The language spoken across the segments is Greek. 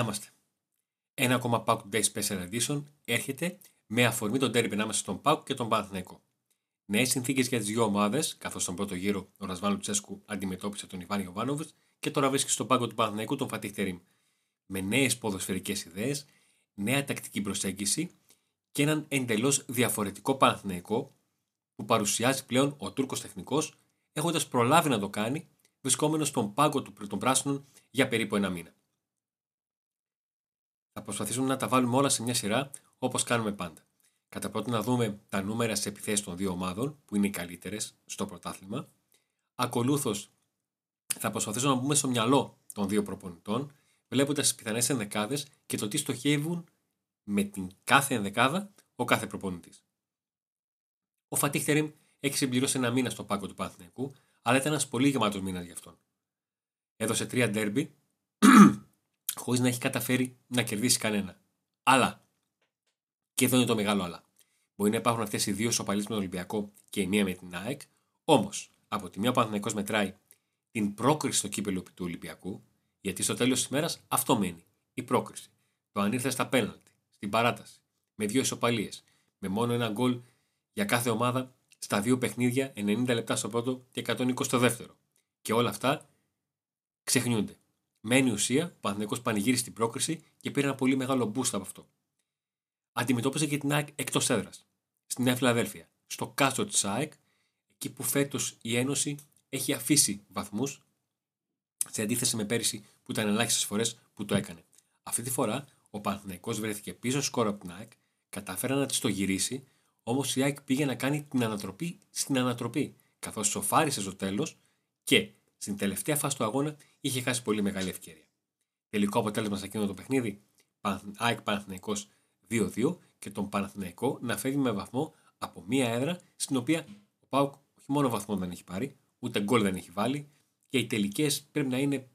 Να είμαστε. Ένα ακόμα Pauk Day Special Edition έρχεται με αφορμή τον τέρμπι ανάμεσα στον Pauk και τον Παναθηναϊκό. Νέες συνθήκες για τις δύο ομάδες, καθώς στον πρώτο γύρο ο Ρασβάν Λουτσέσκου αντιμετώπισε τον Ιβάν Ιωβάνοβιτς και τώρα βρίσκει στον πάγκο του Παναθηναϊκού τον Φατίχ Τερήμ. Με νέες ποδοσφαιρικές ιδέες, νέα τακτική προσέγγιση και έναν εντελώς διαφορετικό Παναθηναϊκό που παρουσιάζει πλέον ο Τούρκος τεχνικός, έχοντας προλάβει να το κάνει βρισκόμενος στον πάγκο του των πράσινων για περίπου ένα μήνα. Θα προσπαθήσουμε να τα βάλουμε όλα σε μια σειρά όπως κάνουμε πάντα. Κατά πρώτον, να δούμε τα νούμερα στι επιθέσεις των δύο ομάδων, που είναι οι καλύτερες στο πρωτάθλημα. Ακολούθως, θα προσπαθήσω να μπούμε στο μυαλό των δύο προπονητών, βλέποντας τις πιθανές ενδεκάδες και το τι στοχεύουν με την κάθε ενδεκάδα ο κάθε προπονητής. Ο Φατίχτερη έχει συμπληρώσει ένα μήνα στο πάγκο του Παναθηναϊκού, αλλά ήταν ένας πολύ γεμάτος μήνας για αυτόν. Έδωσε τρία ντέρμπι, χωρίς να έχει καταφέρει να κερδίσει κανένα. Αλλά, και εδώ είναι το μεγάλο αλλά. Μπορεί να υπάρχουν αυτές οι δύο σοπαλίες με τον Ολυμπιακό και η μία με την ΑΕΚ, όμως από τη μία ο Παναθηναϊκός μετράει την πρόκριση στο κύπελο του Ολυμπιακού, γιατί στο τέλος της ημέρα αυτό μένει. Η πρόκριση. Το αν ήρθε στα πέναλτι, στην παράταση, με δύο ισοπαλίες, με μόνο ένα γκολ για κάθε ομάδα στα δύο παιχνίδια, 90 λεπτά στο πρώτο και 120 στο δεύτερο. Και όλα αυτά ξεχνιούνται. Μένει ουσία, ο Παναθυνικό πανηγύρισε στην πρόκριση και πήρε ένα πολύ μεγάλο boost από αυτό. Αντιμετώπιζε και την ΑΕΚ εκτός έδρας, στη Νέα Φιλαδέλφια, στο κάστρο της ΑΕΚ, εκεί που φέτος η Ένωση έχει αφήσει βαθμούς, σε αντίθεση με πέρυσι που ήταν ελάχιστες φορές που το έκανε. Αυτή τη φορά ο Παναθηναϊκός βρέθηκε πίσω σκορ από την ΑΕΚ, κατάφερε να της το γυρίσει, όμως η ΑΕΚ πήγε να κάνει την ανατροπή στην ανατροπή, καθώς σοφάρισε στο τέλος και στην τελευταία φάση του αγώνα είχε χάσει πολύ μεγάλη ευκαιρία. Τελικό αποτέλεσμα σε εκείνο το παιχνίδι, ΑΕΚ Παναθηναϊκός 2-2 και τον Παναθηναϊκό να φεύγει με βαθμό από μία έδρα στην οποία ο Πάουκ όχι μόνο βαθμό δεν έχει πάρει, ούτε γκολ δεν έχει βάλει και οι τελικές πρέπει να είναι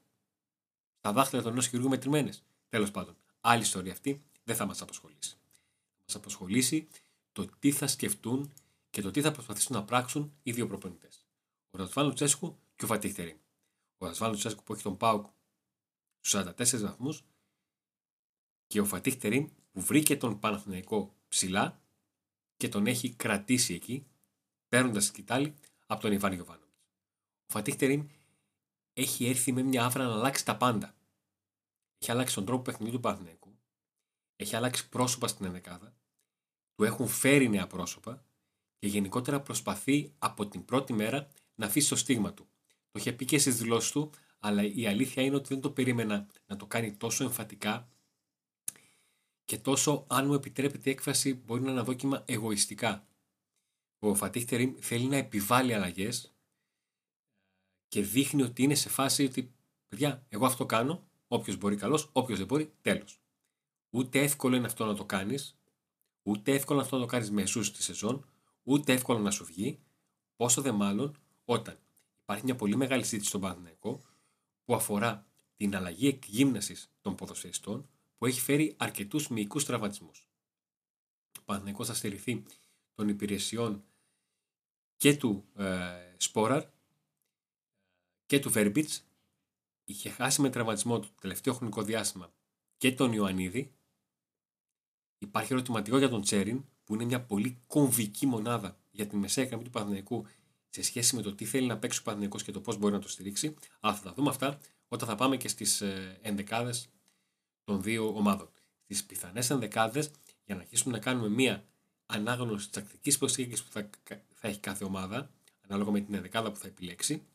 τα δάχτυλα των ενός χειρουργού μετρημένες. Τέλος πάντων, άλλη ιστορία αυτή δεν θα μας απασχολήσει. Θα μας απασχολήσει το τι θα σκεφτούν και το τι θα προσπαθήσουν να πράξουν οι δύο προπονητές. Ο Ρασβάν Λουτσέσκου και ο Φατίχτερη. Ο Ρασβάν Λουτσέσκου που έχει τον Πάουκ στους 44 βαθμούς και ο Φατίχτερη που βρήκε τον Παναθηναϊκό ψηλά και τον έχει κρατήσει εκεί, παίρνοντας σκητάλη από τον Ιβάν Γιοβάνοβιτ. Ο Φατίχτερη έχει έρθει με μια άφρα να αλλάξει τα πάντα. Έχει αλλάξει τον τρόπο παιχνιδιού του Παναθηναϊκού, έχει αλλάξει πρόσωπα στην ενδεκάδα, του έχουν φέρει νέα πρόσωπα και γενικότερα προσπαθεί από την πρώτη μέρα να αφήσει το στίγμα του. Το είχε πει και στις δηλώσεις του, αλλά η αλήθεια είναι ότι δεν το περίμενα να το κάνει τόσο εμφατικά και τόσο, αν μου επιτρέπετε η έκφραση, μπορεί να είναι ένα δόκιμα εγωιστικά. Ο Φατίχ θέλει να επιβάλλει αλλαγές και δείχνει ότι είναι σε φάση ότι, παιδιά, εγώ αυτό κάνω, όποιος μπορεί καλός, όποιος δεν μπορεί, τέλος. Ούτε εύκολο είναι αυτό να το κάνεις, ούτε εύκολο αυτό να το κάνεις μεσού στη σεζόν, ούτε εύκολο να σου βγει, πόσο δε μάλλον όταν υπάρχει μια πολύ μεγάλη συζήτηση στον Παναθηναϊκό που αφορά την αλλαγή εκγύμνασης των ποδοσφαιριστών που έχει φέρει αρκετούς μυϊκούς τραυματισμούς. Ο Παναθηναϊκός θα στηριχθεί των υπηρεσιών και του ε, Σπόραρ και του Βέρμπιτς. Είχε χάσει με τραυματισμό το τελευταίο χρονικό διάστημα και τον Ιωαννίδη. Υπάρχει ερωτηματικό για τον Τσέριν, που είναι μια πολύ κομβική μονάδα για τη μεσαία γραμμή του Παναθηναϊκού σε σχέση με το τι θέλει να παίξει ο Παναθηναϊκός και το πώς μπορεί να το στηρίξει. Αλλά θα τα δούμε αυτά όταν θα πάμε και στις ε, ενδεκάδες των δύο ομάδων. Στις πιθανές ενδεκάδες, για να αρχίσουμε να κάνουμε μία ανάγνωση της τακτικής προσέγγιση που θα, θα έχει κάθε ομάδα, ανάλογα με την ενδεκάδα που θα επιλέξει,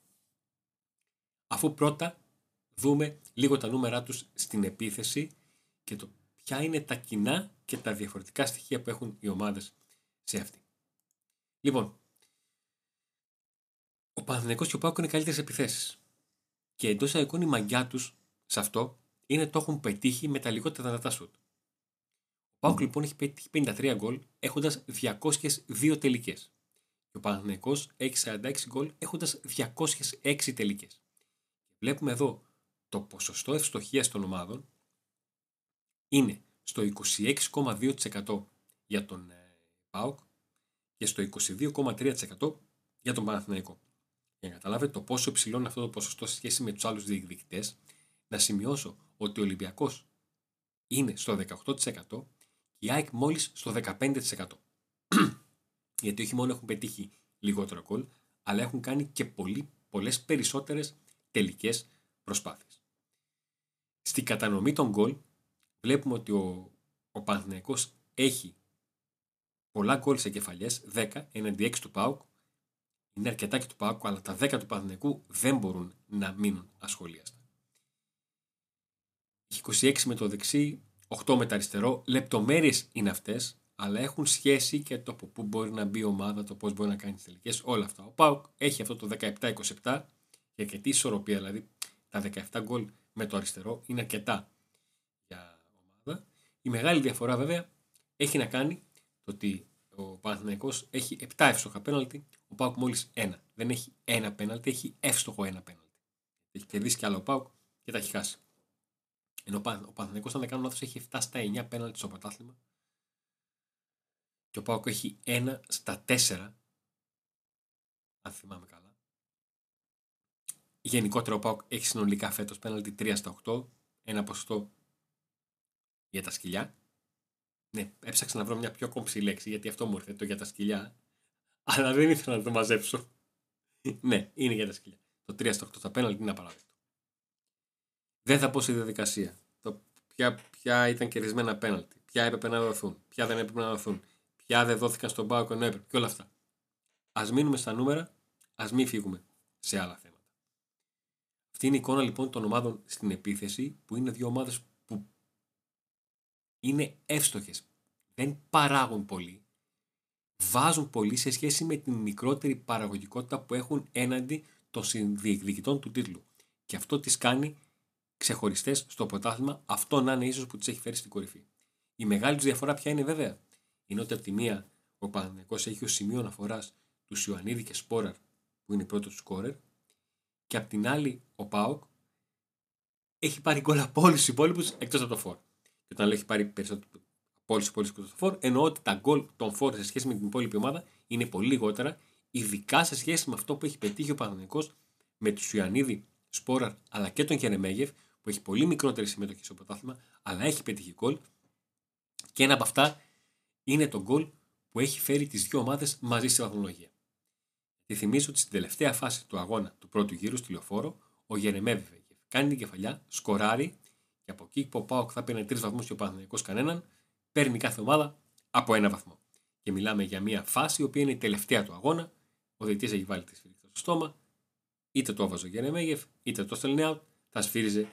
αφού πρώτα δούμε λίγο τα νούμερά τους στην επίθεση και το ποια είναι τα κοινά και τα διαφορετικά στοιχεία που έχουν οι ομάδες σε αυτή. Λοιπόν, ο Παναθηναϊκός και ο Πάουκ είναι καλύτερες επιθέσεις. Και εντός εικόνη η μαγιά τους σε αυτό είναι το έχουν πετύχει με τα λιγότερα δυνατά σουτ. Ο Πάουκ λοιπόν έχει πετύχει 53 γκολ έχοντας 202 τελικές. Και ο Παναθηναϊκός έχει 46 γκολ έχοντας 206 τελικές. Βλέπουμε εδώ το ποσοστό ευστοχίας των ομάδων είναι στο 26,2% για τον ε, ΠΑΟΚ και στο 22,3% για τον Παναθηναϊκό. Για να καταλάβετε το πόσο υψηλό είναι αυτό το ποσοστό σε σχέση με τους άλλους διεκδικητές, να σημειώσω ότι ο Ολυμπιακός είναι στο 18% και η ΑΕΚ μόλις στο 15%. Γιατί όχι μόνο έχουν πετύχει λιγότερο γκολ, αλλά έχουν κάνει και πολύ, πολλές περισσότερες τελικές προσπάθειες. Στη κατανομή των γκολ βλέπουμε ότι ο, ο Παναθηναϊκός έχει πολλά γκολ σε κεφαλιές, 10 έναντι 6 του ΠΑΟΚ. Είναι αρκετά και του ΠΑΟΚ, αλλά τα 10 του Παναθηναϊκού δεν μπορούν να μείνουν ασχολίαστα. Έχει 26 με το δεξί, 8 με το αριστερό. Λεπτομέρειες είναι αυτές, αλλά έχουν σχέση και το από πού μπορεί να μπει η ομάδα, το πώς μπορεί να κάνει τις τελικές, όλα αυτά. Ο ΠΑΟΚ έχει αυτό το 17-27 και αρκετή ισορροπία, δηλαδή τα 17 γκολ με το αριστερό είναι αρκετά για ομάδα. Η μεγάλη διαφορά βέβαια έχει να κάνει το ότι ο Παναθηναϊκός έχει 7 εύστοχα πέναλτι, ο Πάουκ μόλις ένα. Δεν έχει ένα πέναλτι, έχει εύστοχο ένα πέναλτι. Έχει κερδίσει κι άλλο ο Πάουκ και τα έχει χάσει. Ενώ ο Παναθηναϊκός, αν δεν κάνω λάθος, έχει 7 στα 9 πέναλτι στο πρωτάθλημα. Και ο Πάουκ έχει 1 στα 4. Αν θυμάμαι καλά. Γενικότερα ο Πάουκ έχει συνολικά φέτος πέναλτι 3 στα 8. Ένα ποσοστό για τα σκυλιά. Ναι, έψαξα να βρω μια πιο κομψή λέξη γιατί αυτό μου ήρθε το για τα σκυλιά. Αλλά δεν ήθελα να το μαζέψω. ναι, είναι για τα σκυλιά. Το 3 στα 8 στα πέναλτι είναι απαράδεκτο. Δεν θα πω στη διαδικασία. Το ποια, ποια ήταν κερδισμένα πέναλτι. Ποια έπρεπε να δοθούν. Ποια δεν έπρεπε να δοθούν. Ποια δεν δόθηκαν στον Πάο ενώ έπρεπε. Και όλα αυτά. Α μείνουμε στα νούμερα. Α μην φύγουμε σε άλλα θέματα. Αυτή είναι η εικόνα λοιπόν των ομάδων στην επίθεση που είναι δύο ομάδες που είναι εύστοχες. Δεν παράγουν πολύ. Βάζουν πολύ σε σχέση με την μικρότερη παραγωγικότητα που έχουν έναντι των διεκδικητών του τίτλου. Και αυτό τις κάνει ξεχωριστές στο πρωτάθλημα, αυτό να είναι ίσως που τις έχει φέρει στην κορυφή. Η μεγάλη τους διαφορά ποια είναι βέβαια; Είναι ότι από τη μία ο Παναγενικό έχει ως σημείο αναφοράς τους Ιωαννίδη και Σπόραρ, που είναι πρώτο τους σκόρερ, και από την άλλη ο Πάοκ έχει πάρει γκολ από όλους τους υπόλοιπους εκτός από το φόρ. Και όταν λέω έχει πάρει περισσότερο από όλου του υπόλοιπου εκτό από το φόρ, εννοώ ότι τα γκολ των φόρ σε σχέση με την υπόλοιπη ομάδα είναι πολύ λιγότερα, ειδικά σε σχέση με αυτό που έχει πετύχει ο Παναγενικό με τους Ιωαννίδη, Σπόραρ αλλά και τον Γερεμέγεφ, που έχει πολύ μικρότερη συμμετοχή στο πρωτάθλημα, αλλά έχει πετύχει γκολ. Και ένα από αυτά είναι το γκολ που έχει φέρει τις δύο ομάδες μαζί στη βαθμολογία. Και θυμίζω ότι στην τελευταία φάση του αγώνα του πρώτου γύρου στη λεωφόρο, ο Γερεμέβη κάνει την κεφαλιά, σκοράρει και από εκεί που ο Πάοκ θα παίρνει τρεις βαθμούς και ο Παναγενικό κανέναν, παίρνει κάθε ομάδα από ένα βαθμό. Και μιλάμε για μια φάση η οποία είναι η τελευταία του αγώνα. Ο διαιτή έχει βάλει τη σφυρίχτα στο στόμα, είτε το έβαζε ο Γερεμέγεφ, είτε το στέλνει out, θα σφύριζε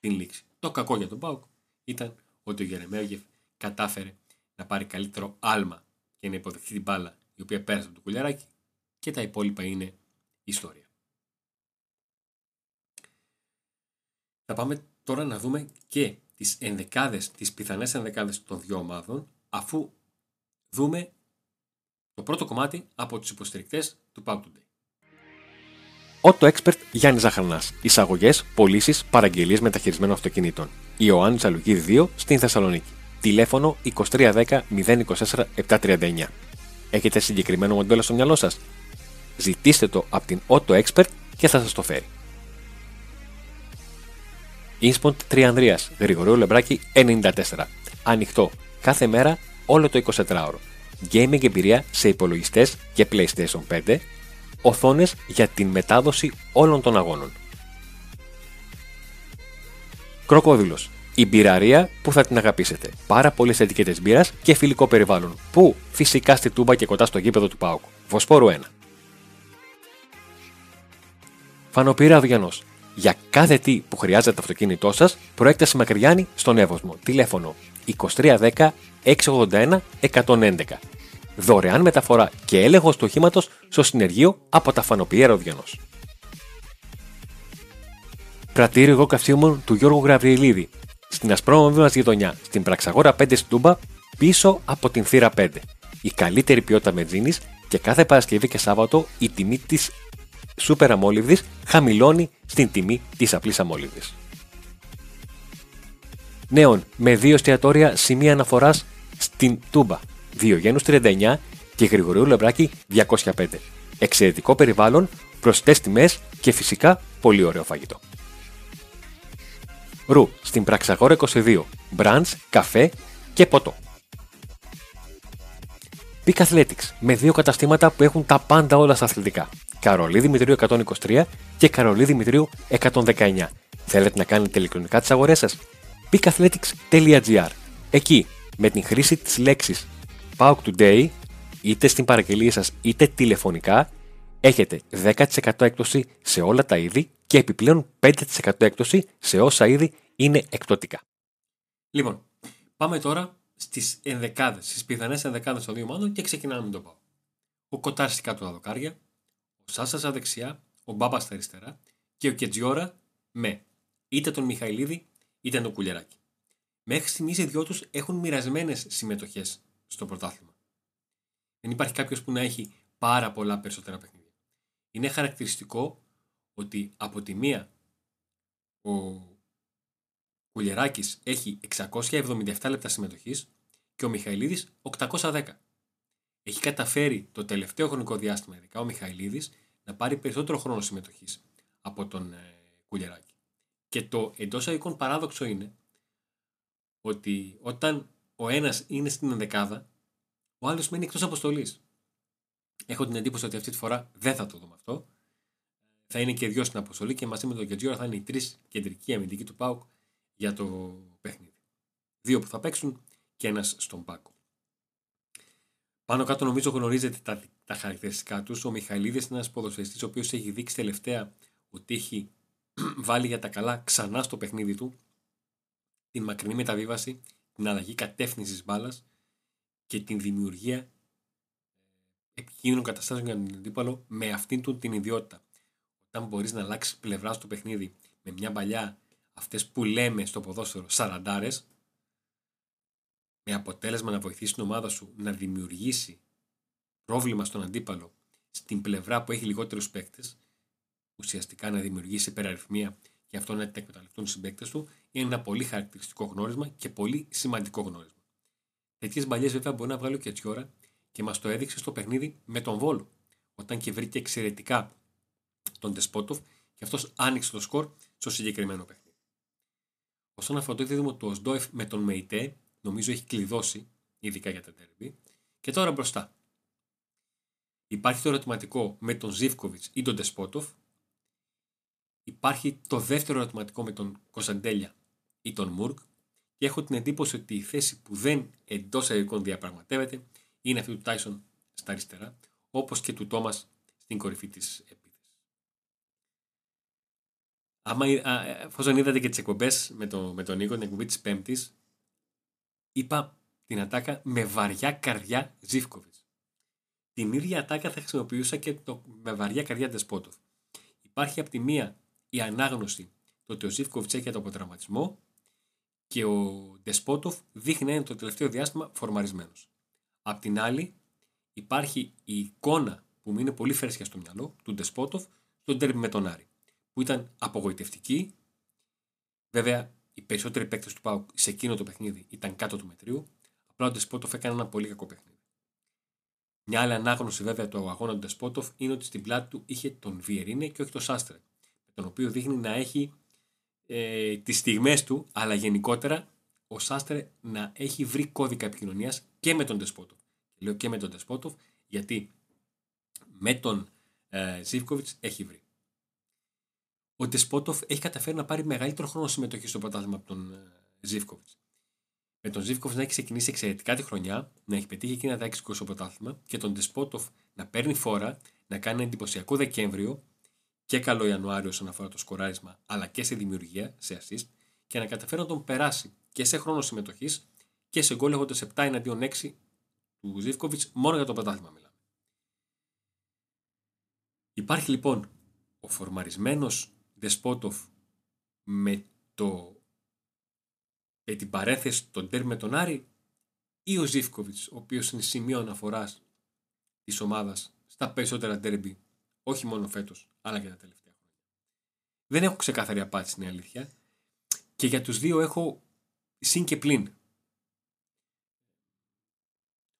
την λήξη. Το κακό για τον Πάουκ ήταν ότι ο Γερεμέγεφ κατάφερε να πάρει καλύτερο άλμα και να υποδεχθεί την μπάλα η οποία πέρασε από το κουλιαράκι και τα υπόλοιπα είναι ιστορία. Θα πάμε τώρα να δούμε και τις ενδεκάδες, τις πιθανές ενδεκάδες των δύο ομάδων αφού δούμε το πρώτο κομμάτι από τους υποστηρικτές του Pauk Today. Auto Expert Γιάννης Ζαχαρνάς. Εισαγωγές, πωλήσεις, παραγγελίες μεταχειρισμένων αυτοκινήτων. Ιωάννη Τσαλουγίδη 2 στην Θεσσαλονίκη. Τηλέφωνο 2310 024 739. Έχετε συγκεκριμένο μοντέλο στο μυαλό σας; Ζητήστε το από την Auto Expert και θα σας το φέρει. Inspont 3 Ανδρείας, Γρηγορείο Λεμπράκη 94. Ανοιχτό κάθε μέρα όλο το 24ωρο. Gaming εμπειρία σε υπολογιστές και PlayStation 5 οθόνες για την μετάδοση όλων των αγώνων. Κροκόδηλος. Η μπειραρία που θα την αγαπήσετε. Πάρα πολλές ετικέτες μπύρας και φιλικό περιβάλλον. Που φυσικά στη τούμπα και κοντά στο γήπεδο του Πάουκου. Βοσπόρου 1. Φανοπύρα Αυγιανός. Για κάθε τι που χρειάζεται το αυτοκίνητό σας, προέκταση Μακριάνη στον Εύωσμο. Τηλέφωνο 2310 681 111 δωρεάν μεταφορά και έλεγχος του οχήματος στο συνεργείο από τα φανοποιέρα Ροδιανό. Πρατήριο εγώ καυσίμων του Γιώργου Γραβριελίδη, στην ασπρόμαυρη μας γειτονιά, στην Πραξαγόρα 5 στην Τούμπα, πίσω από την θύρα 5. Η καλύτερη ποιότητα μετζίνης και κάθε Παρασκευή και Σάββατο η τιμή της σούπερ αμόλυβδη χαμηλώνει στην τιμή της απλής αμόλυβδης. Νέων με δύο εστιατόρια σημεία αναφοράς στην Τούμπα, 2 Γένους 39 και Γρηγορίου Λεμπράκη 205. Εξαιρετικό περιβάλλον, προσιτές τιμές και φυσικά πολύ ωραίο φαγητό. Ρου στην Πραξαγόρα 22. Μπραντς, καφέ και ποτό. Peak Athletics με δύο καταστήματα που έχουν τα πάντα όλα στα αθλητικά. Καρολί Δημητρίου 123 και Καρολί Δημητρίου 119. Θέλετε να κάνετε ηλεκτρονικά τις αγορές σας; peakathletics.gr Εκεί, με την χρήση της λέξης PAUK Today, είτε στην παραγγελία σας είτε τηλεφωνικά, έχετε 10% έκπτωση σε όλα τα είδη και επιπλέον 5% έκπτωση σε όσα είδη είναι εκπτωτικά. Λοιπόν, πάμε τώρα στις ενδεκάδες, στις πιθανές ενδεκάδες των δύο ομάδων και ξεκινάμε με το πάω. Ο Κοτάρ κάτω τα δοκάρια, ο Σάσα στα δεξιά, ο Μπάμπας στα αριστερά και ο Κετζιόρα με είτε τον Μιχαηλίδη είτε τον Κουλιαράκη. Μέχρι στιγμής οι δυο τους έχουν μοιρασμένες συμμετοχές στο πρωτάθλημα. Δεν υπάρχει κάποιος που να έχει πάρα πολλά περισσότερα παιχνίδια. Είναι χαρακτηριστικό ότι από τη μία ο Κουλιεράκη έχει 677 λεπτά συμμετοχής και ο Μιχαηλίδης 810. Έχει καταφέρει το τελευταίο χρονικό διάστημα, ειδικά ο Μιχαηλίδης, να πάρει περισσότερο χρόνο συμμετοχής από τον ε, Κουλιεράκη. Και το εντός αγικών παράδοξο είναι ότι όταν ο ένας είναι στην ενδεκάδα, ο άλλος μένει εκτός αποστολής. Έχω την εντύπωση ότι αυτή τη φορά δεν θα το δούμε αυτό. Θα είναι και δυο στην αποστολή και μαζί με τον Κεντζιόρα θα είναι οι τρεις κεντρικοί αμυντικοί του Πάουκ για το παιχνίδι. Δύο που θα παίξουν και ένας στον Πάκο. Πάνω κάτω νομίζω γνωρίζετε τα, τα χαρακτηριστικά τους. Ο Μιχαηλίδης είναι ένας ποδοσφαιριστής ο οποίος έχει δείξει τελευταία ότι έχει βάλει για τα καλά ξανά στο παιχνίδι του την μακρινή μεταβίβαση, την αλλαγή κατεύθυνσης μπάλας και την δημιουργία επικίνδυνων καταστάσεων για τον αντίπαλο με αυτήν του την ιδιότητα. Όταν μπορείς να αλλάξεις πλευρά στο παιχνίδι με μια παλιά αυτές που λέμε στο ποδόσφαιρο σαραντάρες με αποτέλεσμα να βοηθήσει την ομάδα σου να δημιουργήσει πρόβλημα στον αντίπαλο στην πλευρά που έχει λιγότερους παίκτες, ουσιαστικά να δημιουργήσει υπεραριθμία και αυτό να την εκμεταλλευτούν οι συμπαίκτες του, είναι ένα πολύ χαρακτηριστικό γνώρισμα και πολύ σημαντικό γνώρισμα. Τέτοιες μπαλιές βέβαια μπορεί να βγάλει και έτσι ώρα και μας το έδειξε στο παιχνίδι με τον Βόλο, όταν και βρήκε εξαιρετικά τον Τεσπότοφ και αυτός άνοιξε το σκορ στο συγκεκριμένο παιχνίδι. Όσον αφορά το δίδυμο του Οσντόεφ με τον Μεϊτέ, νομίζω έχει κλειδώσει, ειδικά για τα τέρμπι. Και τώρα μπροστά. Υπάρχει το ερωτηματικό με τον Ζήφκοβιτς ή τον Τεσπότοφ. Υπάρχει το δεύτερο ερωτηματικό με τον Κωνσταντέλια ή τον Μουρκ. Και έχω την εντύπωση ότι η θέση που δεν εντός εικόνων διαπραγματεύεται είναι αυτή του Τάισον στα αριστερά, όπως και του Τόμας στην κορυφή της άμα, εφόσον είδατε και τις εκπομπές με, το, με τον Νίκο, την εκπομπή της Πέμπτης, είπα την ατάκα με βαριά καρδιά Ζήφκοβιτς. Την ίδια ατάκα θα χρησιμοποιούσα και το, με βαριά καρδιά Ντεσπότοφ. Υπάρχει από τη μία η ανάγνωση το ότι ο Ζήφκοβιτς έχει από τραυματισμό και ο Ντεσπότοφ δείχνει να είναι το τελευταίο διάστημα φορμαρισμένος. Απ' την άλλη, υπάρχει η εικόνα που μου είναι πολύ φρέσκια στο μυαλό του Ντεσπότοφ στον τέρμι με τον Άρη που ήταν απογοητευτική. Βέβαια, οι περισσότεροι παίκτες του Πάουκ σε εκείνο το παιχνίδι ήταν κάτω του μετρίου. Απλά ο Ντεσπότοφ έκανε ένα πολύ κακό παιχνίδι. Μια άλλη ανάγνωση βέβαια του αγώνα του Ντεσπότοφ είναι ότι στην πλάτη του είχε τον Βιερίνε και όχι τον Σάστρε. Με τον οποίο δείχνει να έχει ε, τις στιγμές του, αλλά γενικότερα ο Σάστρε να έχει βρει κώδικα επικοινωνίας και με τον Ντεσπότοφ. Λέω και με τον Ντεσπότοφ γιατί με τον ε, έχει βρει ο Ντεσπότοφ έχει καταφέρει να πάρει μεγαλύτερο χρόνο συμμετοχή στο πρωτάθλημα από τον ε, Ζήφκοβιτς. Με τον Ζήφκοβιτς να έχει ξεκινήσει εξαιρετικά τη χρονιά, να έχει πετύχει εκείνα τα 6 στο πρωτάθλημα και τον Ντεσπότοφ να παίρνει φόρα, να κάνει εντυπωσιακό Δεκέμβριο και καλό Ιανουάριο όσον αφορά το σκοράρισμα, αλλά και σε δημιουργία, σε assist, και να καταφέρει να τον περάσει και σε χρόνο συμμετοχής και σε γκολ έχοντας 7 εναντίον 6 του Ζήφκοβιτς, μόνο για το πρωτάθλημα μιλάμε. Υπάρχει λοιπόν ο φορμαρισμένος Δεσπότοφ με, το, με την παρέθεση των τέρ με τον Άρη ή ο Ζήφκοβιτς, ο οποίος είναι σημείο αναφοράς της ομάδας στα περισσότερα τέρμπι, όχι μόνο φέτος, αλλά και τα τελευταία χρόνια. Δεν έχω ξεκάθαρη απάντηση, είναι αλήθεια. Και για τους δύο έχω συν και πλην.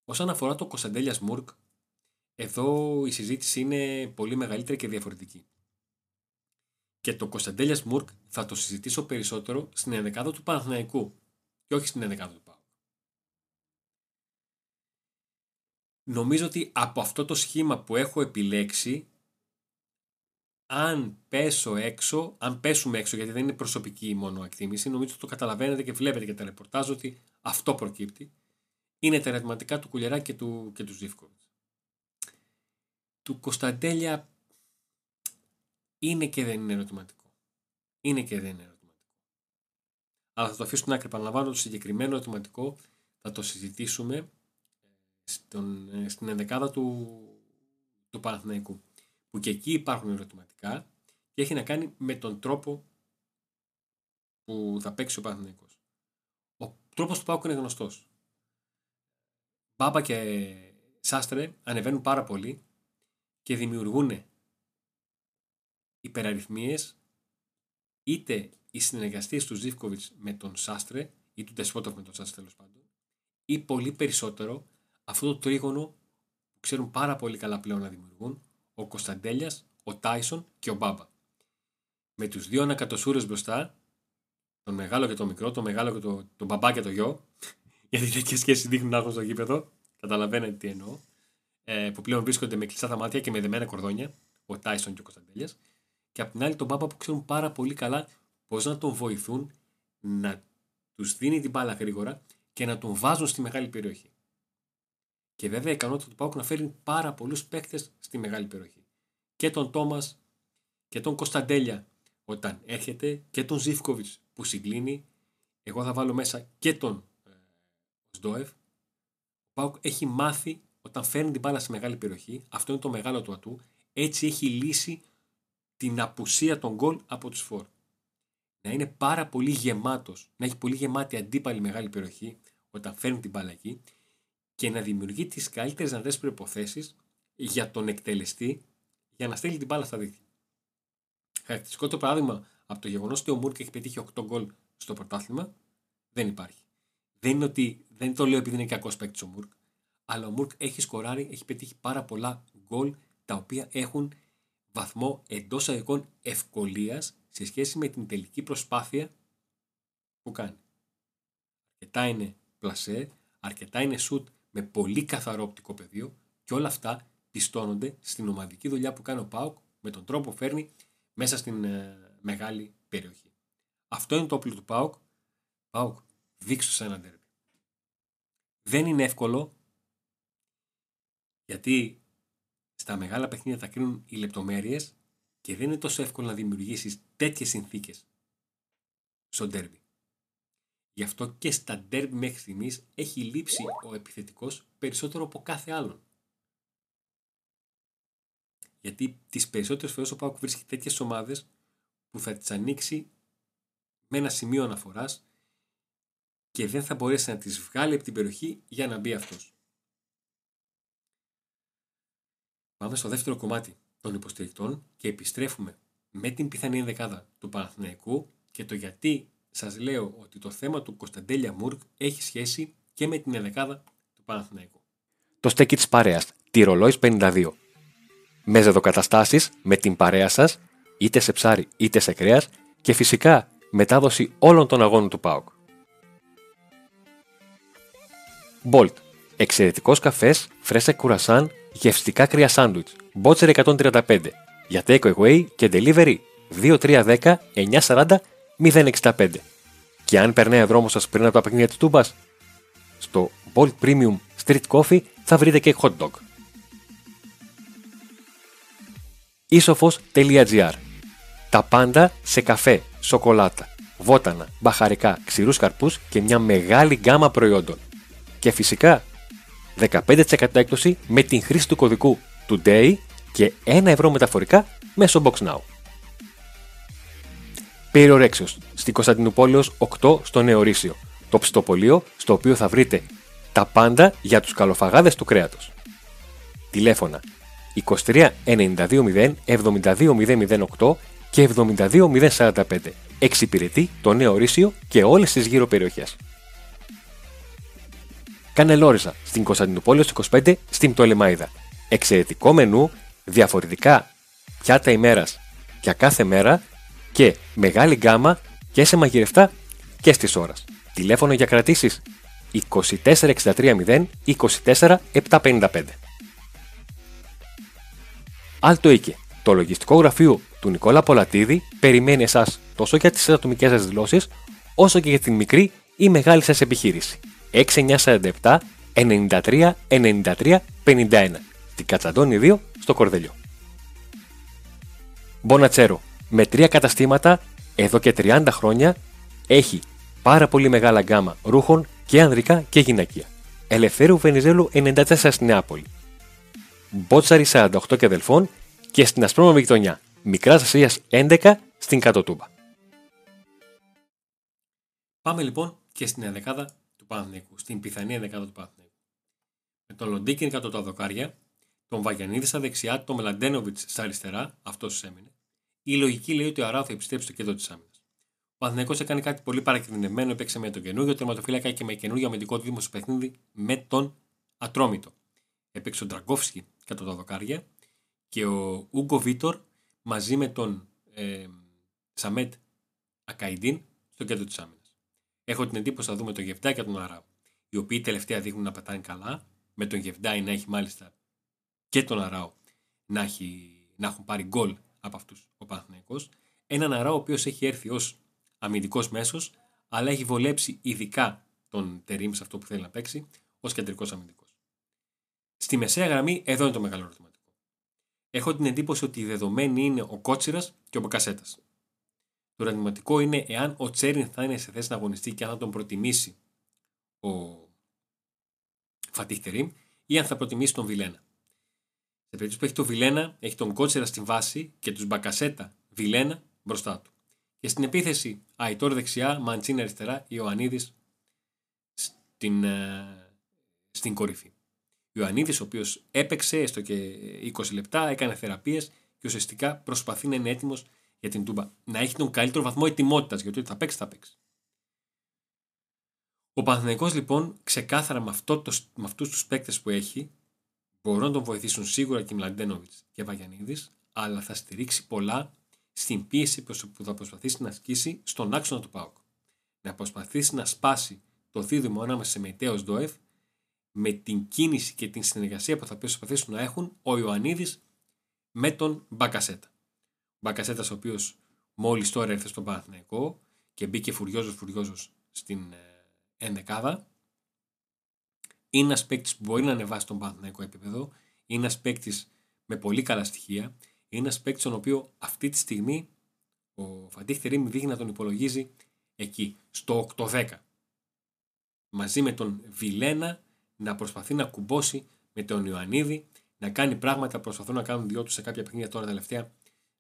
Όσον αφορά το Κωνσταντέλιας Μουρκ, εδώ η συζήτηση είναι πολύ μεγαλύτερη και διαφορετική. Και το Κωνσταντέλιας Μουρκ θα το συζητήσω περισσότερο στην ενδεκάδα του Παναθηναϊκού και όχι στην ενδεκάδα του Πάου. Νομίζω ότι από αυτό το σχήμα που έχω επιλέξει αν πέσω έξω, αν πέσουμε έξω, γιατί δεν είναι προσωπική μόνο εκτίμηση, νομίζω ότι το καταλαβαίνετε και βλέπετε και τα ρεπορτάζ ότι αυτό προκύπτει, είναι τα ερωτηματικά του Κουλερά και του, και τους Του Κωνσταντέλια είναι και δεν είναι ερωτηματικό. Είναι και δεν είναι ερωτηματικό. Αλλά θα το αφήσω στην άκρη. Παραλαμβάνω το συγκεκριμένο ερωτηματικό θα το συζητήσουμε στον, ε, στην ενδεκάδα του, του Παναθηναϊκού που και εκεί υπάρχουν ερωτηματικά και έχει να κάνει με τον τρόπο που θα παίξει ο Παναθηναϊκός. Ο τρόπος του Πάουκ είναι γνωστός. Μπάμπα και Σάστρε ανεβαίνουν πάρα πολύ και δημιουργούν υπεραριθμίες είτε οι συνεργαστές του Ζήφκοβιτς με τον Σάστρε ή του Τεσπότοφ με τον Σάστρε τέλος πάντων ή πολύ περισσότερο αυτό το τρίγωνο που ξέρουν πάρα πολύ καλά πλέον να δημιουργούν ο Κωνσταντέλιας, ο Τάισον και ο Μπάμπα. Με τους δύο ανακατοσούρες μπροστά, τον μεγάλο και τον μικρό, τον μεγάλο και τον, τον μπαμπά και το γιο, γιατί τέτοιε σχέσει δείχνουν να έχουν στο γήπεδο, καταλαβαίνετε τι εννοώ, ε, που πλέον βρίσκονται με κλειστά τα μάτια και με δεμένα κορδόνια, ο Τάισον και ο Κωνσταντέλιας, και απ' την άλλη τον Μπάμπα που ξέρουν πάρα πολύ καλά πώς να τον βοηθούν να τους δίνει την μπάλα γρήγορα και να τον βάζουν στη μεγάλη περιοχή. Και βέβαια η ικανότητα του Πάουκ να φέρει πάρα πολλούς παίκτες στη μεγάλη περιοχή. Και τον Τόμας και τον Κωνσταντέλια όταν έρχεται και τον Ζήφκοβιτς που συγκλίνει. Εγώ θα βάλω μέσα και τον ε, Σντόεφ. Ο Πάουκ έχει μάθει όταν φέρνει την μπάλα στη μεγάλη περιοχή. Αυτό είναι το μεγάλο του ατού. Έτσι έχει λύσει την απουσία των γκολ από τους φόρ. Να είναι πάρα πολύ γεμάτος, να έχει πολύ γεμάτη αντίπαλη μεγάλη περιοχή όταν φέρνει την μπάλα εκεί και να δημιουργεί τις καλύτερες δυνατές προποθέσει για τον εκτελεστή για να στέλνει την μπάλα στα δίκτυα. Χαρακτηριστικό το παράδειγμα από το γεγονός ότι ο Μούρκ έχει πετύχει 8 γκολ στο πρωτάθλημα δεν υπάρχει. Δεν είναι ότι δεν το λέω επειδή είναι κακός παίκτης ο Μούρκ, αλλά ο Μούρκ έχει σκοράρει, έχει πετύχει πάρα πολλά γκολ τα οποία έχουν βαθμό εντός αγωγικών ευκολίας σε σχέση με την τελική προσπάθεια που κάνει. Αρκετά είναι πλασέ, αρκετά είναι σουτ με πολύ καθαρό οπτικό πεδίο και όλα αυτά πιστώνονται στην ομαδική δουλειά που κάνει ο Πάουκ με τον τρόπο που φέρνει μέσα στην ε, μεγάλη περιοχή. Αυτό είναι το όπλο του Πάουκ. Πάουκ, δείξω σε ένα τέρμι. Δεν είναι εύκολο γιατί στα μεγάλα παιχνίδια θα κρίνουν οι λεπτομέρειες και δεν είναι τόσο εύκολο να δημιουργήσεις τέτοιες συνθήκες στο ντέρμπι. Γι' αυτό και στα ντέρμπι μέχρι στιγμής έχει λείψει ο επιθετικός περισσότερο από κάθε άλλον. Γιατί τις περισσότερες φορές ο Πάουκ βρίσκει τέτοιες ομάδες που θα τις ανοίξει με ένα σημείο αναφοράς και δεν θα μπορέσει να τις βγάλει από την περιοχή για να μπει αυτός. Πάμε στο δεύτερο κομμάτι των υποστηρικτών και επιστρέφουμε με την πιθανή ενδεκάδα του Παναθηναϊκού και το γιατί σας λέω ότι το θέμα του Κωνσταντέλια Μουρκ έχει σχέση και με την ενδεκάδα του Παναθηναϊκού. Το στέκι της παρέας, τη Ρολόης 52. Μεζεδοκαταστάσεις με την παρέα σας, είτε σε ψάρι είτε σε κρέας και φυσικά μετάδοση όλων των αγώνων του ΠΑΟΚ. Bolt. Εξαιρετικός καφές, φρέσα κουρασάν, γευστικά κρύα σάντουιτς. Μπότσερ 135. Για take away και delivery 2310 940 065. Και αν περνάει ο δρόμος σας πριν από τα παιχνίδια της Τούμπας, στο Bolt Premium Street Coffee θα βρείτε και hot dog. Isofos.gr Τα πάντα σε καφέ, σοκολάτα, βότανα, μπαχαρικά, ξηρούς καρπούς και μια μεγάλη γκάμα προϊόντων. Και φυσικά 15% έκπτωση με την χρήση του κωδικού TODAY και 1 ευρώ μεταφορικά μέσω BoxNow. Περιορέξεως, στην Κωνσταντινούπολεως 8 στο Νεορίσιο, το ψητοπολείο στο οποίο θα βρείτε τα πάντα για τους καλοφαγάδες του κρέατος. Τηλέφωνα 23 92 0 και 72 Εξυπηρετεί το Νέο Ρήσιο και όλες τις γύρω περιοχές. Κάνε λόριζα στην Κωνσταντινούπολη 25 στην Πτολεμάιδα. Εξαιρετικό μενού, διαφορετικά πιάτα ημέρας για κάθε μέρα και μεγάλη γκάμα και σε μαγειρευτά και στις ώρας. Τηλέφωνο για κρατήσεις 24630 24755. Άλτο Οίκε. Το λογιστικό γραφείο του Νικόλα Πολατίδη περιμένει εσάς τόσο για τις ατομικές σας δηλώσεις, όσο και για την μικρή ή μεγάλη σας επιχείρηση. 6947 93 93 51. Την Κατσαντώνη 2 στο Κορδελιό. Μπονατσέρο. Με τρία καταστήματα εδώ και 30 χρόνια έχει πάρα πολύ μεγάλα γκάμα ρούχων και ανδρικά και γυναικεία. Ελευθέρου Βενιζέλου 94 στη Νεάπολη. Μπότσαρη 48 και αδελφών και στην Ασπρόμαυρη γειτονιά. Μικράς Ασίας 11 στην Κατοτούμπα. Πάμε λοιπόν και στην ενδεκάδα του Παναθηναϊκού, στην πιθανή ενδεκάδα του Παναθηναϊκού. Με τον Λοντίκιν κάτω τα δοκάρια, τον Βαγιανίδη στα δεξιά, τον Μελαντένοβιτς στα αριστερά, αυτός έμεινε. Η λογική λέει ότι ο Αράου θα επιστρέψει στο κέντρο της άμυνας. Ο Αθηναϊκό έκανε κάτι πολύ παρακινδυνευμένο, έπαιξε με τον καινούριο τερματοφύλακα και με καινούριο αμυντικό δίδυμο στο παιχνίδι με τον Ατρόμητο. Έπαιξε ο Ντραγκόφσκι κατά τα δοκάρια και ο Ούγκο Βίτορ μαζί με τον ε, Σαμέτ Ακαϊντίν στο κέντρο της άμυνας. Έχω την εντύπωση να δούμε τον Γεφτά και τον Αράου, οι οποίοι τελευταία δείχνουν να πετάνε καλά, με τον Γεφτάι να έχει μάλιστα και τον Αράου να, έχει, να έχουν πάρει γκολ από αυτούς ο Παναθηναϊκός. Έναν Αράου ο οποίος έχει έρθει ως αμυντικός μέσος, αλλά έχει βολέψει ειδικά τον Τερήμ σε αυτό που θέλει να παίξει ως κεντρικός αμυντικός. Στη μεσαία γραμμή, εδώ είναι το μεγάλο ερωτηματικό. Έχω την εντύπωση ότι η δεδομένη είναι ο Κότσιρας και ο Μπακασέτας. Το ερωτηματικό είναι εάν ο Τσέριν θα είναι σε θέση να αγωνιστεί και αν θα τον προτιμήσει ο Φατίχ Τερήμ ή αν θα προτιμήσει τον Βιλένα. Σε περίπτωση που έχει τον Βιλένα, έχει τον Κότσιρα στη βάση και τους Μπακασέτα Βιλένα μπροστά του. Και στην επίθεση, Αϊτόρ δεξιά, Μαντσίνα αριστερά, Ιωαννίδης στην, ε, στην κορυφή. Ιωαννίδης, ο οποίος έπαιξε έστω και 20 λεπτά, έκανε θεραπείες και ουσιαστικά προσπαθεί να είναι έτοιμος για την Τούμπα. Να έχει τον καλύτερο βαθμό ετοιμότητας, γιατί θα παίξει, θα παίξει. Ο Παναθηναϊκός λοιπόν ξεκάθαρα με, αυτό το, με αυτούς τους παίκτες που έχει μπορούν να τον βοηθήσουν σίγουρα και Μλαντένοβιτς και Βαγιανίδης αλλά θα στηρίξει πολλά στην πίεση που θα προσπαθήσει να ασκήσει στον άξονα του ΠΑΟΚ. Να προσπαθήσει να σπάσει το δίδυμο ανάμεσα σε Μετέο Ντοεφ με την κίνηση και την συνεργασία που θα προσπαθήσουν να έχουν ο Ιωαννίδης με τον Μπακασέτα. Ο Μπακασέτα, ο οποίος μόλις τώρα ήρθε στον Παναθηναϊκό και μπήκε φουριόζος φουριόζος στην ε, ενδεκάδα. Είναι ένας παίκτης που μπορεί να ανεβάσει τον Παναθηναϊκό επίπεδο. Είναι ένας παίκτης με πολύ καλά στοιχεία είναι ένας παίκτης τον οποίο αυτή τη στιγμή ο Φαντίχ Τερήμ δείχνει να τον υπολογίζει εκεί, στο 8-10. Μαζί με τον Βιλένα να προσπαθεί να κουμπώσει με τον Ιωαννίδη, να κάνει πράγματα προσπαθούν να κάνουν δυο τους σε κάποια παιχνίδια τώρα τελευταία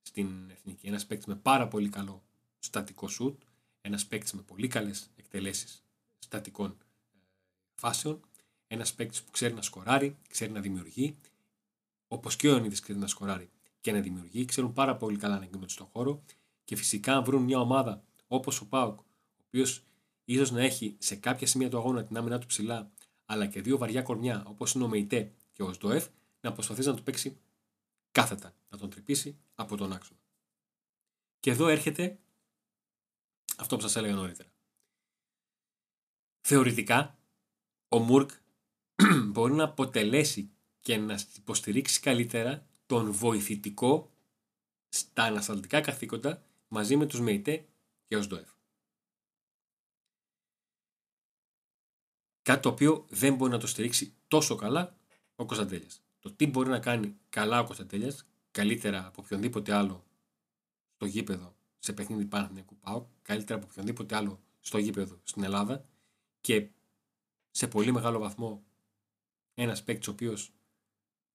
στην εθνική. Ένας παίκτης με πάρα πολύ καλό στατικό σουτ, ένας παίκτης με πολύ καλές εκτελέσεις στατικών ε, φάσεων, ένας παίκτης που ξέρει να σκοράρει, ξέρει να δημιουργεί, όπως και ο Ιωαννίδης ξέρει να σκοράρει και να δημιουργεί. Ξέρουν πάρα πολύ καλά να εγκληματούν στον χώρο και φυσικά αν βρουν μια ομάδα όπως ο Πάουκ, ο οποίος ίσως να έχει σε κάποια σημεία του αγώνα την άμυνά του ψηλά, αλλά και δύο βαριά κορμιά όπως είναι ο Μεϊτέ και ο Σντοεφ, να προσπαθήσει να του παίξει κάθετα, να τον τρυπήσει από τον άξονα. Και εδώ έρχεται αυτό που σας έλεγα νωρίτερα. Θεωρητικά, ο Μουρκ μπορεί να αποτελέσει και να υποστηρίξει καλύτερα τον βοηθητικό στα ανασταλτικά καθήκοντα μαζί με τους ΜΕΙΤΕ και ως ΔΟΕΦ. Κάτι το οποίο δεν μπορεί να το στηρίξει τόσο καλά ο Κωνσταντέλιας. Το τι μπορεί να κάνει καλά ο Κωνσταντέλιας, καλύτερα από οποιονδήποτε άλλο στο γήπεδο σε παιχνίδι Παναθηναϊκού ΠΑΟΚ, καλύτερα από οποιονδήποτε άλλο στο γήπεδο στην Ελλάδα και σε πολύ μεγάλο βαθμό ένας παίκτης ο οποίος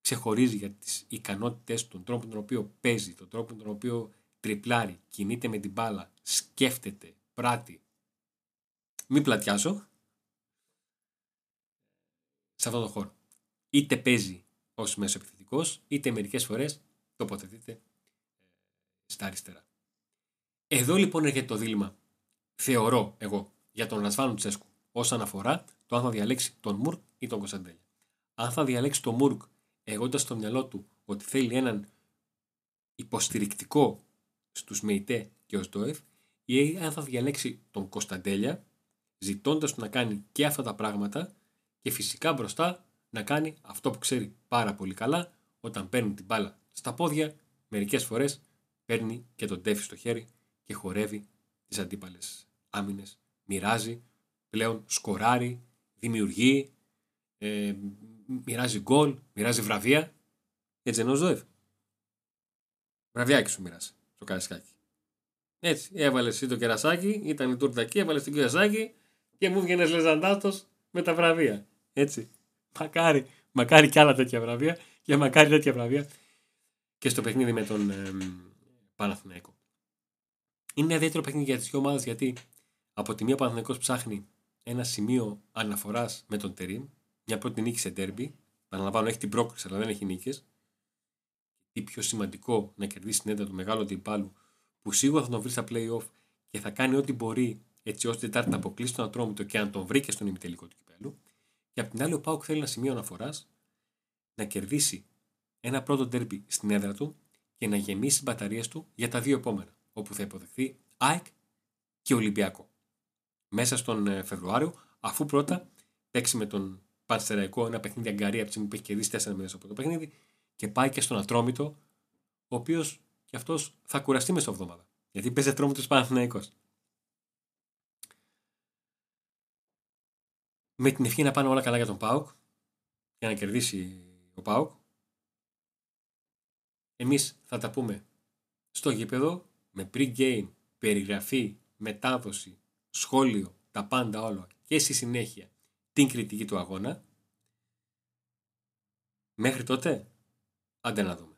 ξεχωρίζει για τις ικανότητες του, τον τρόπο τον οποίο παίζει, τον τρόπο τον οποίο τριπλάρει, κινείται με την μπάλα, σκέφτεται, πράττει. Μην πλατιάσω σε αυτόν τον χώρο. Είτε παίζει ως μέσο επιθετικός, είτε μερικές φορές τοποθετείται ε, στα αριστερά. Εδώ λοιπόν έρχεται το δίλημα, θεωρώ εγώ, για τον Ρασβάνο Τσέσκου, όσον αφορά το αν θα διαλέξει τον Μουρκ ή τον Κωνσταντέλια. Αν θα διαλέξει τον Μουρκ εγώντα στο μυαλό του ότι θέλει έναν υποστηρικτικό στους ΜΕΙΤΕ και και ο Σντόεφ ή αν θα διαλέξει τον Κωνσταντέλια ζητώντας του να κάνει και αυτά τα πράγματα και φυσικά μπροστά να κάνει αυτό που ξέρει πάρα πολύ καλά όταν παίρνει την μπάλα στα πόδια, μερικές φορές παίρνει και τον τέφι στο χέρι και χορεύει τις αντίπαλες άμυνες. Μοιράζει, πλέον σκοράρει, δημιουργεί, ε, μοιράζει γκολ, μοιράζει βραβεία. Έτσι εννοώ Ζωεύ. Βραβιάκι σου μοιράζει στο καρασκάκι. Έτσι, έβαλε εσύ το κερασάκι, ήταν η τούρτα εκεί, έβαλε το κερασάκι και μου βγαίνει λεζαντάτο με τα βραβεία. Έτσι. Μακάρι, μακάρι κι άλλα τέτοια βραβεία και μακάρι τέτοια βραβεία και στο παιχνίδι με τον ε, Παναθηναϊκό. Είναι ένα ιδιαίτερο παιχνίδι για τις δύο ομάδες γιατί από τη μία ο Παναθηναϊκός ψάχνει ένα σημείο αναφοράς με τον Τερήμ, μια πρώτη νίκη σε τέρμπι. Παραλαμβάνω, έχει την πρόκληση, αλλά δεν έχει νίκες. Τι πιο σημαντικό να κερδίσει την ένταση του μεγάλου αντιπάλου, που σίγουρα θα τον βρει στα playoff και θα κάνει ό,τι μπορεί έτσι ώστε Τετάρτη να αποκλείσει τον Ατρόμητο και αν τον βρει και στον ημιτελικό του κυπέλου. Και απ' την άλλη, ο Πάουκ θέλει ένα σημείο αναφοράς να κερδίσει ένα πρώτο τέρμπι στην έδρα του και να γεμίσει τι μπαταρίες του για τα δύο επόμενα, όπου θα υποδεχθεί ΑΕΚ και Ολυμπιακό. Μέσα στον ε, Φεβρουάριο, αφού πρώτα παίξει με τον Πανστεραϊκό ένα παιχνίδι αγκαρία από τη στιγμή που έχει κερδίσει 4 μήνες από το παιχνίδι και πάει και στον Ατρόμητο, ο οποίος και αυτός θα κουραστεί μέσα στο εβδομάδα. Γιατί παίζει Ατρόμητος Παναθυναϊκό. Με την ευχή να πάνε όλα καλά για τον Πάουκ, για να κερδίσει ο Πάουκ. Εμείς θα τα πούμε στο γήπεδο με pre-game, περιγραφή, μετάδοση, σχόλιο, τα πάντα όλα και στη συνέχεια την κριτική του αγώνα. Μέχρι τότε, άντε να δούμε.